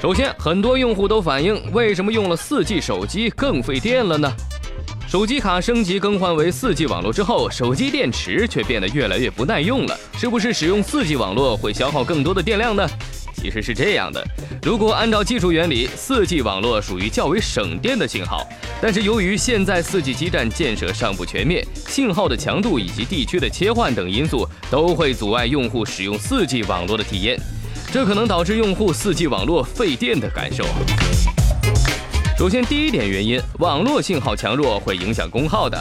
首先，很多用户都反映，为什么用了 4G 手机更费电了呢？手机卡升级更换为 4G 网络之后，手机电池却变得越来越不耐用了，是不是使用 4G 网络会消耗更多的电量呢？其实是这样的，如果按照技术原理，4G 网络属于较为省电的信号，但是由于现在 4G 基站建设尚不全面，信号的强度以及地区的切换等因素都会阻碍用户使用 4G 网络的体验，这可能导致用户 4G 网络费电的感受。首先，第一点原因，网络信号强弱会影响功耗的，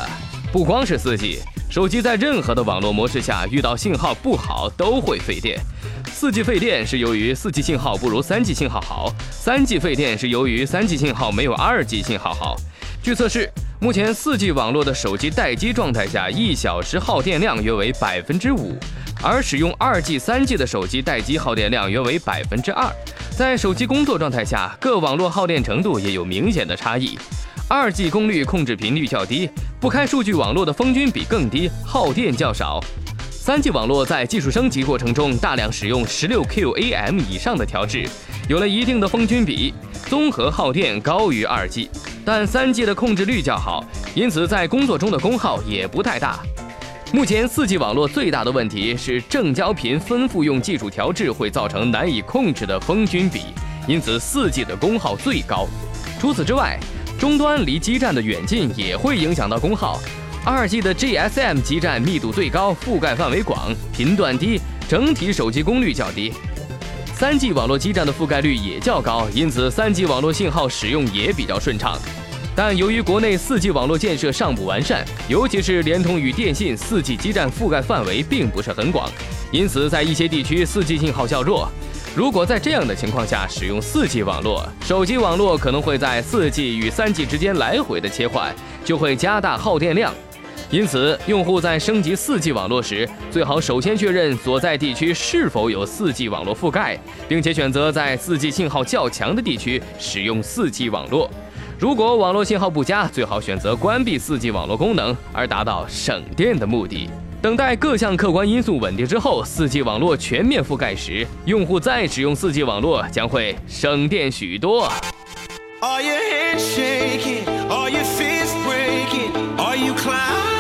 不光是 4G。手机在任何的网络模式下遇到信号不好都会费电。四 G 费电是由于四 G 信号不如三 G 信号好，三 G 费电是由于三 G 信号没有二 G 信号好。据测试，目前四 G 网络的手机待机状态下，一小时耗电量约为百分之五，而使用二 G、三 G 的手机待机耗电量约为百分之二。在手机工作状态下，各网络耗电程度也有明显的差异。二 G 功率控制频率较低，不开数据网络的峰均比更低，耗电较少。三 G 网络在技术升级过程中大量使用十六 QAM 以上的调制，有了一定的峰均比，综合耗电高于二 G。但三 G 的控制率较好，因此在工作中的功耗也不太大。目前四 G 网络最大的问题是正交频分复用技术调制会造成难以控制的峰均比，因此四 G 的功耗最高。除此之外，终端离基站的远近也会影响到功耗。二 G 的 GSM 基站密度最高，覆盖范围广，频段低，整体手机功率较低。三 G 网络基站的覆盖率也较高，因此三 G 网络信号使用也比较顺畅。但由于国内四 G 网络建设尚不完善，尤其是联通与电信四 G 基站覆盖范围并不是很广，因此在一些地区四 G 信号较弱。如果在这样的情况下使用 4G 网络，手机网络可能会在 4G 与 3G 之间来回的切换，就会加大耗电量。因此，用户在升级 4G 网络时，最好首先确认所在地区是否有 4G 网络覆盖，并且选择在 4G 信号较强的地区使用 4G 网络。如果网络信号不佳，最好选择关闭 4G 网络功能，而达到省电的目的。等待各项客观因素稳定之后，4G 网络全面覆盖时，用户再使用 4G 网络将会省电许多。Are you handshaking are you fist breaking？Are you clown？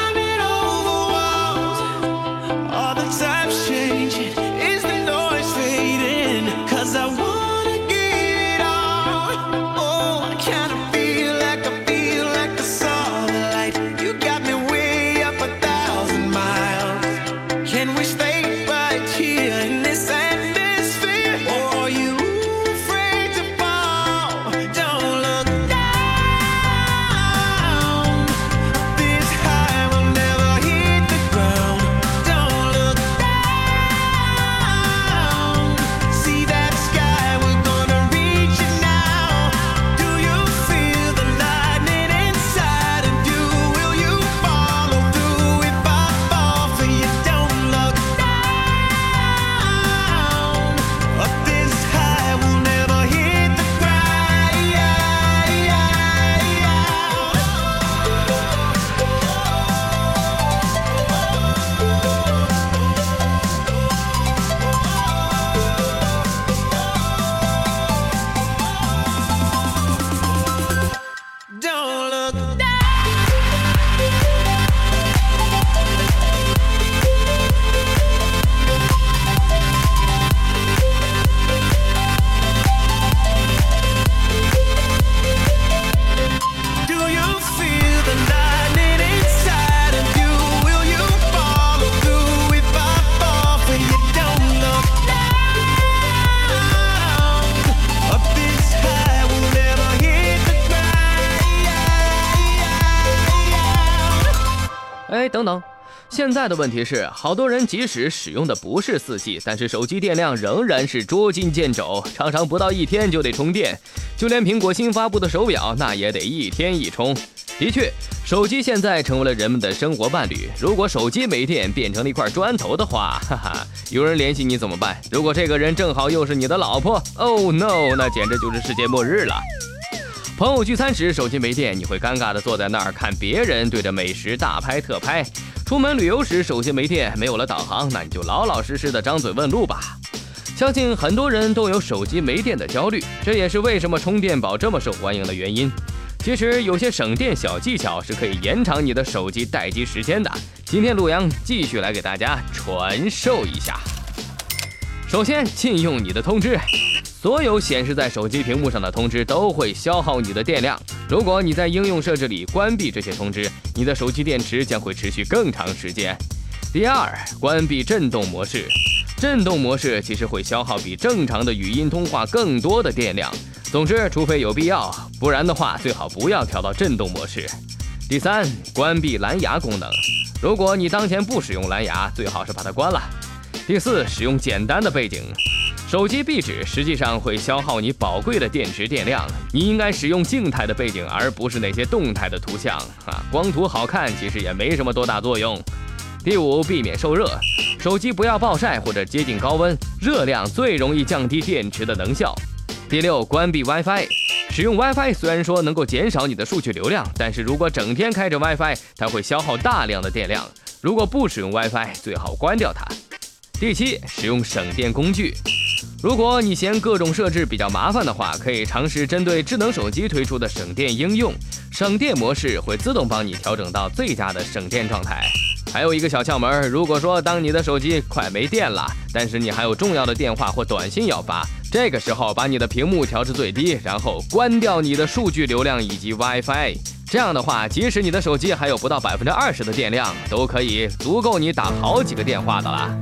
现在的问题是，好多人即使使用的不是四 G，但是手机电量仍然是捉襟见肘，常常不到一天就得充电。就连苹果新发布的手表，那也得一天一充。的确，手机现在成为了人们的生活伴侣。如果手机没电，变成了一块砖头的话，哈哈，有人联系你怎么办？如果这个人正好又是你的老婆，Oh no，那简直就是世界末日了。朋友聚餐时手机没电，你会尴尬的坐在那儿看别人对着美食大拍特拍；出门旅游时手机没电，没有了导航，那你就老老实实的张嘴问路吧。相信很多人都有手机没电的焦虑，这也是为什么充电宝这么受欢迎的原因。其实有些省电小技巧是可以延长你的手机待机时间的。今天陆阳继续来给大家传授一下。首先，禁用你的通知。所有显示在手机屏幕上的通知都会消耗你的电量。如果你在应用设置里关闭这些通知，你的手机电池将会持续更长时间。第二，关闭震动模式。震动模式其实会消耗比正常的语音通话更多的电量。总之，除非有必要，不然的话最好不要调到震动模式。第三，关闭蓝牙功能。如果你当前不使用蓝牙，最好是把它关了。第四，使用简单的背景。手机壁纸实际上会消耗你宝贵的电池电量，你应该使用静态的背景，而不是那些动态的图像啊。光图好看其实也没什么多大作用。第五，避免受热。手机不要暴晒或者接近高温，热量最容易降低电池的能效。第六，关闭 WiFi。使用 WiFi 虽然说能够减少你的数据流量，但是如果整天开着 WiFi，它会消耗大量的电量。如果不使用 WiFi，最好关掉它。第七，使用省电工具。如果你嫌各种设置比较麻烦的话，可以尝试针对智能手机推出的省电应用。省电模式会自动帮你调整到最佳的省电状态。还有一个小窍门，如果说当你的手机快没电了，但是你还有重要的电话或短信要发，这个时候把你的屏幕调至最低，然后关掉你的数据流量以及 WiFi，这样的话，即使你的手机还有不到百分之二十的电量，都可以足够你打好几个电话的了。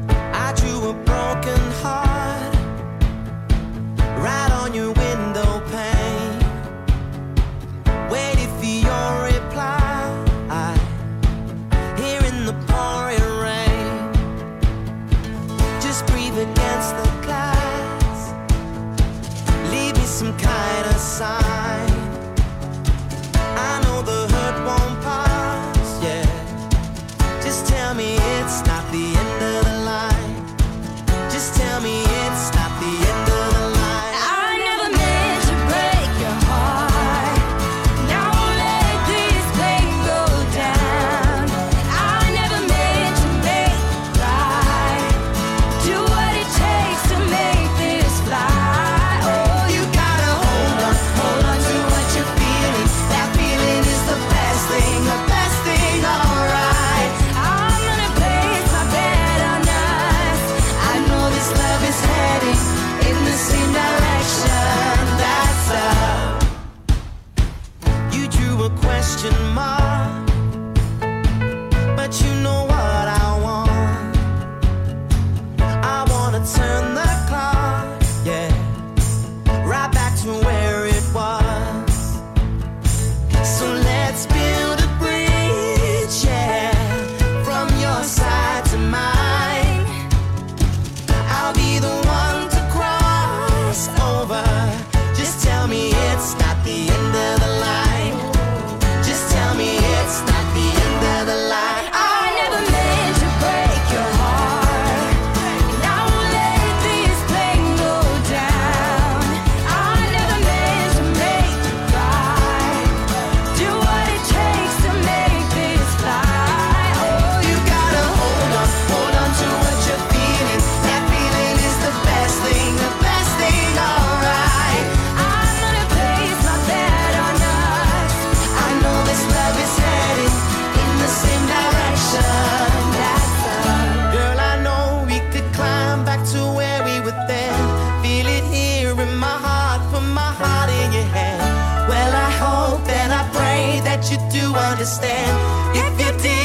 if you did.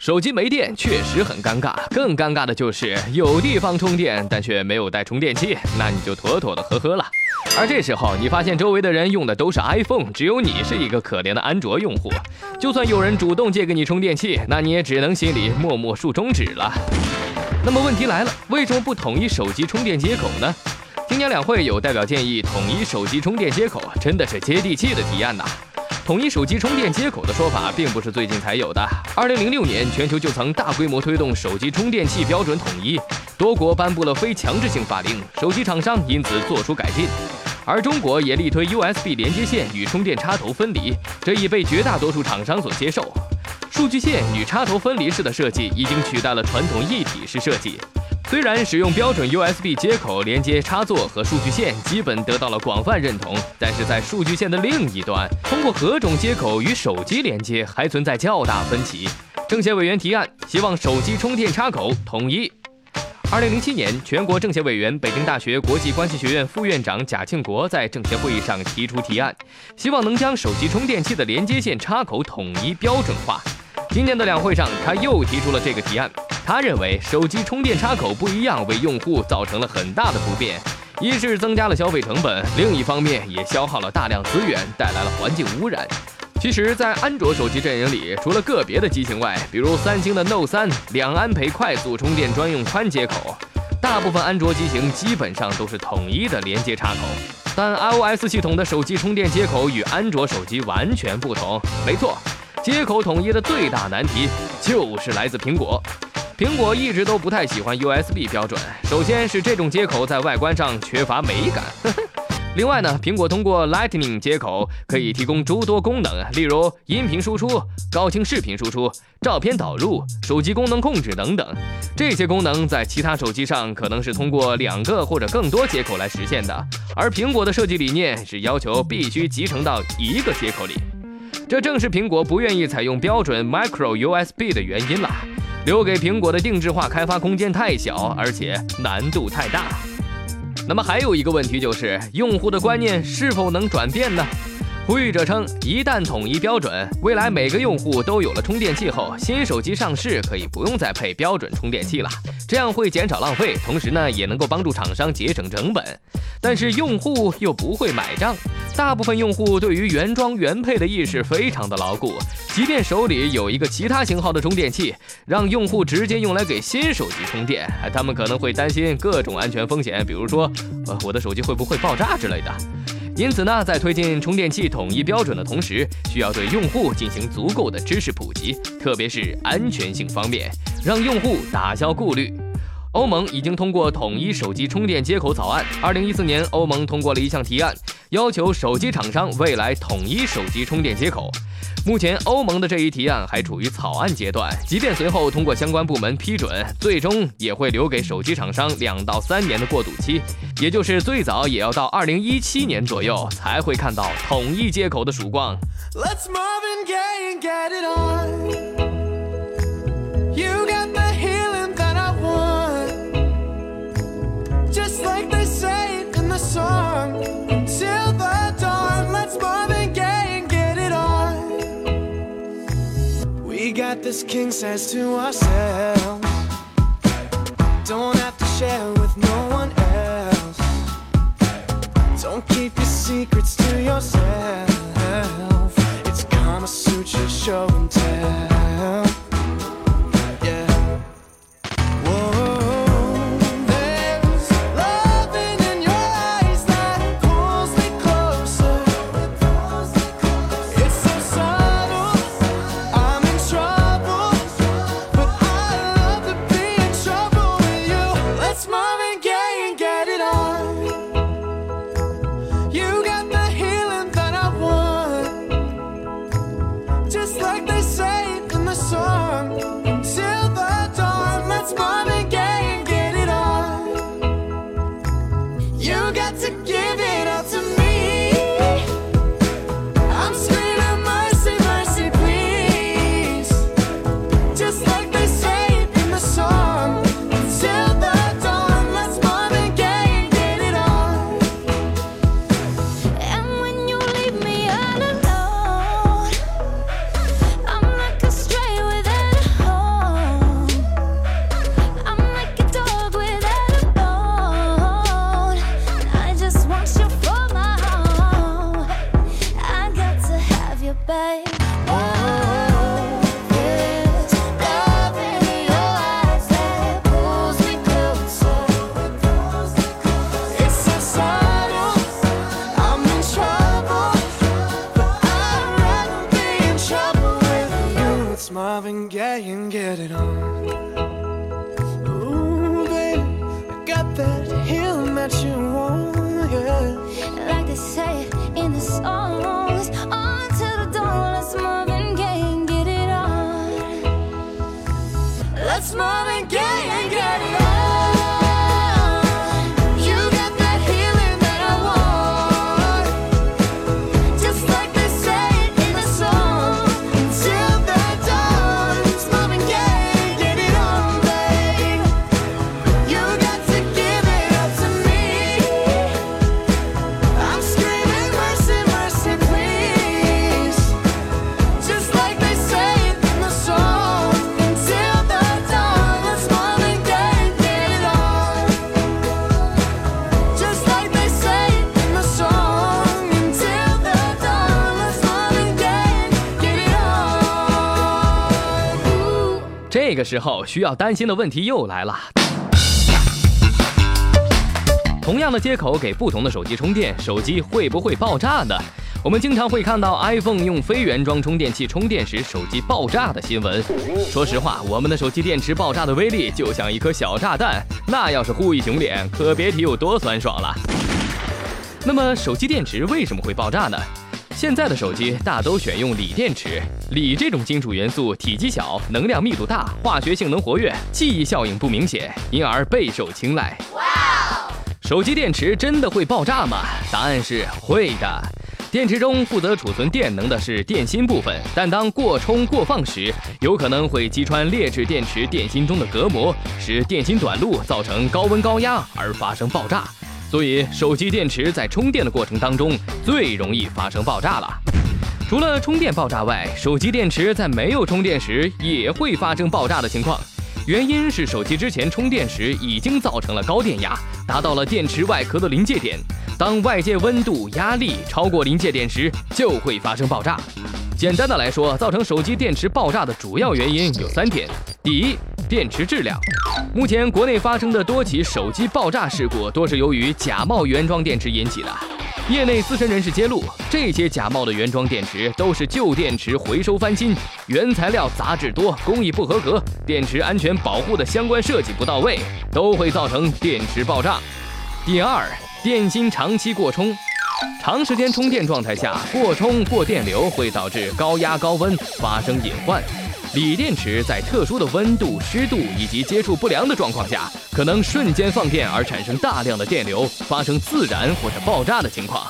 手机没电确实很尴尬，更尴尬的就是有地方充电，但却没有带充电器，那你就妥妥的呵呵了。而这时候，你发现周围的人用的都是 iPhone，只有你是一个可怜的安卓用户。就算有人主动借给你充电器，那你也只能心里默默竖中指了。那么问题来了，为什么不统一手机充电接口呢？今年两会有代表建议统一手机充电接口，真的是接地气的提案呐。统一手机充电接口的说法并不是最近才有的。二零零六年，全球就曾大规模推动手机充电器标准统一，多国颁布了非强制性法令，手机厂商因此做出改进。而中国也力推 USB 连接线与充电插头分离，这已被绝大多数厂商所接受。数据线与插头分离式的设计已经取代了传统一体式设计。虽然使用标准 USB 接口连接插座和数据线基本得到了广泛认同，但是在数据线的另一端，通过何种接口与手机连接还存在较大分歧。政协委员提案，希望手机充电插口统一。二零零七年，全国政协委员、北京大学国际关系学院副院长贾庆国在政协会议上提出提案，希望能将手机充电器的连接线插口统一标准化。今年的两会上，他又提出了这个提案。他认为手机充电插口不一样，为用户造成了很大的不便。一是增加了消费成本，另一方面也消耗了大量资源，带来了环境污染。其实，在安卓手机阵营里，除了个别的机型外，比如三星的 Note 三两安培快速充电专用宽接口，大部分安卓机型基本上都是统一的连接插口。但 iOS 系统的手机充电接口与安卓手机完全不同。没错，接口统一的最大难题就是来自苹果。苹果一直都不太喜欢 USB 标准，首先是这种接口在外观上缺乏美感。另外呢，苹果通过 Lightning 接口可以提供诸多功能，例如音频输出、高清视频输出、照片导入、手机功能控制等等。这些功能在其他手机上可能是通过两个或者更多接口来实现的，而苹果的设计理念是要求必须集成到一个接口里。这正是苹果不愿意采用标准 Micro USB 的原因了。留给苹果的定制化开发空间太小，而且难度太大。那么还有一个问题就是，用户的观念是否能转变呢？呼吁者称，一旦统一标准，未来每个用户都有了充电器后，新手机上市可以不用再配标准充电器了，这样会减少浪费，同时呢，也能够帮助厂商节省成本。但是用户又不会买账，大部分用户对于原装原配的意识非常的牢固，即便手里有一个其他型号的充电器，让用户直接用来给新手机充电，他们可能会担心各种安全风险，比如说，呃，我的手机会不会爆炸之类的。因此呢，在推进充电器统一标准的同时，需要对用户进行足够的知识普及，特别是安全性方面，让用户打消顾虑。欧盟已经通过统一手机充电接口草案。二零一四年，欧盟通过了一项提案，要求手机厂商未来统一手机充电接口。目前，欧盟的这一提案还处于草案阶段，即便随后通过相关部门批准，最终也会留给手机厂商两到三年的过渡期，也就是最早也要到二零一七年左右才会看到统一接口的曙光。Let's get it on. got this king says to ourselves. Don't have to share with no one else. Don't keep your secrets to yourself. It's Kama Sutra show and tell. 时候需要担心的问题又来了。同样的接口给不同的手机充电，手机会不会爆炸呢？我们经常会看到 iPhone 用非原装充电器充电时手机爆炸的新闻。说实话，我们的手机电池爆炸的威力就像一颗小炸弹，那要是呼一熊脸，可别提有多酸爽了。那么手机电池为什么会爆炸呢？现在的手机大都选用锂电池，锂这种金属元素体积小、能量密度大、化学性能活跃、记忆效应不明显，因而备受青睐。哇手机电池真的会爆炸吗？答案是会的。电池中负责储存电能的是电芯部分，但当过充过放时，有可能会击穿劣质电池电芯中的隔膜，使电芯短路，造成高温高压而发生爆炸。所以，手机电池在充电的过程当中最容易发生爆炸了。除了充电爆炸外，手机电池在没有充电时也会发生爆炸的情况。原因是手机之前充电时已经造成了高电压，达到了电池外壳的临界点。当外界温度、压力超过临界点时，就会发生爆炸。简单的来说，造成手机电池爆炸的主要原因有三点：第一，电池质量。目前国内发生的多起手机爆炸事故，多是由于假冒原装电池引起的。业内资深人士揭露，这些假冒的原装电池都是旧电池回收翻新，原材料杂质多，工艺不合格，电池安全保护的相关设计不到位，都会造成电池爆炸。第二，电芯长期过充。长时间充电状态下，过充过电流会导致高压高温发生隐患。锂电池在特殊的温度、湿度以及接触不良的状况下，可能瞬间放电而产生大量的电流，发生自燃或者爆炸的情况。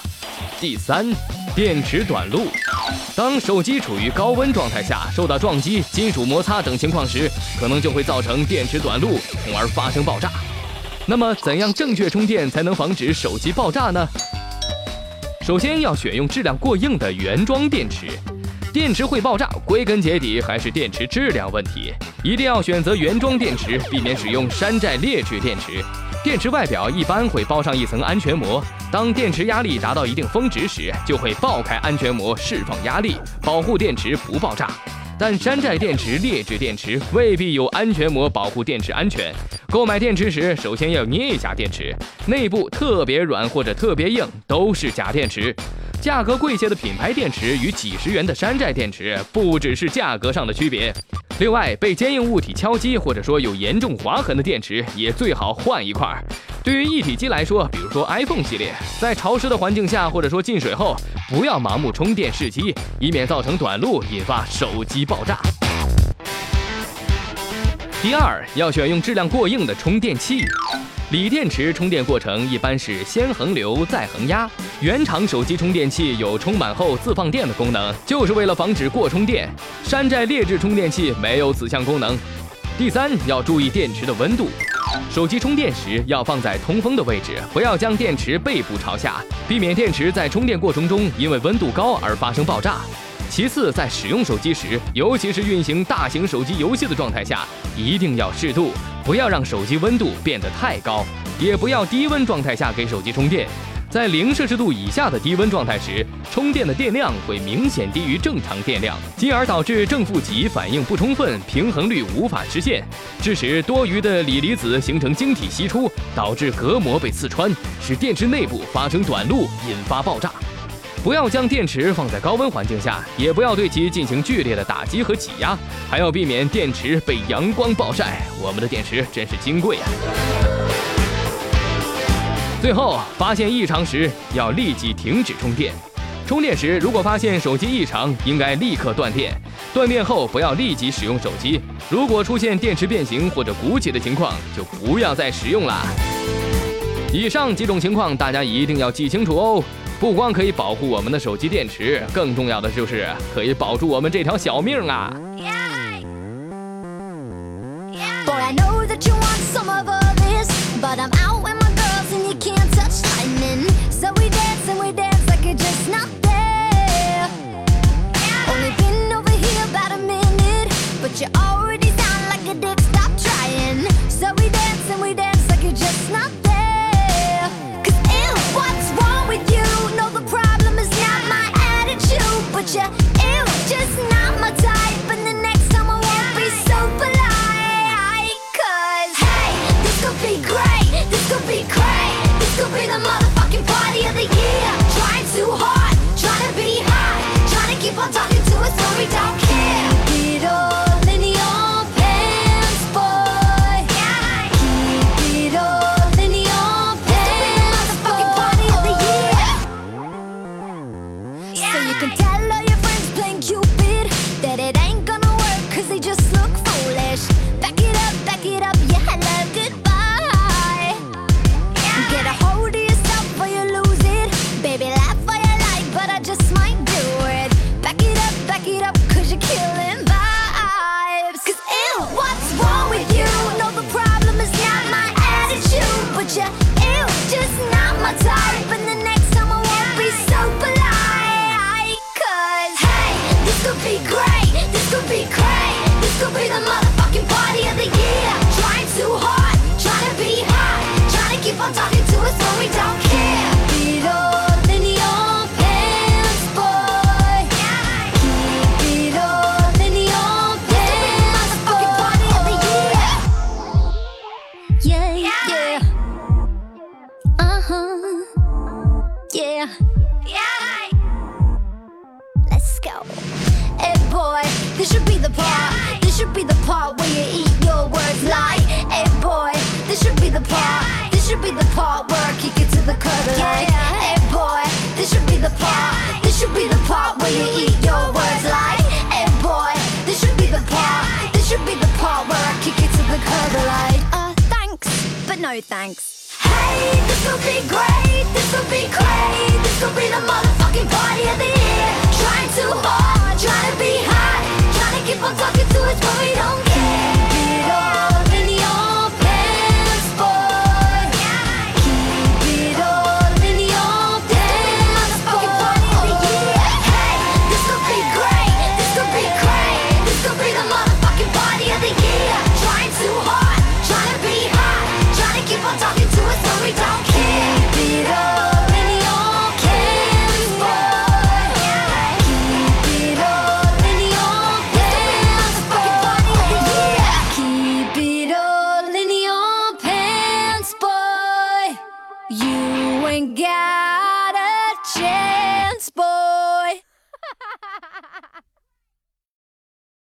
第三，电池短路。当手机处于高温状态下，受到撞击、金属摩擦等情况时，可能就会造成电池短路，从而发生爆炸。那么，怎样正确充电才能防止手机爆炸呢？首先要选用质量过硬的原装电池。电池会爆炸，归根结底还是电池质量问题。一定要选择原装电池，避免使用山寨劣质电池。电池外表一般会包上一层安全膜，当电池压力达到一定峰值时，就会爆开安全膜，释放压力，保护电池不爆炸。但山寨电池、劣质电池未必有安全膜保护电池安全。购买电池时，首先要捏一下电池，内部特别软或者特别硬都是假电池。价格贵些的品牌电池与几十元的山寨电池，不只是价格上的区别。另外，被坚硬物体敲击或者说有严重划痕的电池，也最好换一块。对于一体机来说，比如说 iPhone 系列，在潮湿的环境下或者说进水后，不要盲目充电试机，以免造成短路，引发手机爆炸。第二，要选用质量过硬的充电器。锂电池充电过程一般是先恒流再恒压，原厂手机充电器有充满后自放电的功能，就是为了防止过充电。山寨劣质充电器没有此项功能。第三，要注意电池的温度。手机充电时要放在通风的位置，不要将电池背部朝下，避免电池在充电过程中因为温度高而发生爆炸。其次，在使用手机时，尤其是运行大型手机游戏的状态下，一定要适度，不要让手机温度变得太高，也不要低温状态下给手机充电。在零摄氏度以下的低温状态时，充电的电量会明显低于正常电量，进而导致正负极反应不充分，平衡率无法实现，致使多余的锂离子形成晶体析出，导致隔膜被刺穿，使电池内部发生短路，引发爆炸。不要将电池放在高温环境下也不要对其进行剧烈的打击和挤压还要避免电池被阳光暴晒。我们的电池真是金贵啊。最后发现异常时要立即停止充电充电时如果发现手机异常应该立刻断电。断电后不要立即使用手机如果出现电池变形或者鼓起的情况就不要再使用啦。以上几种情况大家一定要记清楚哦。不光可以保护我们的手机电池更重要的就是可以保住我们这条小命啊。Yeah yeah Boy,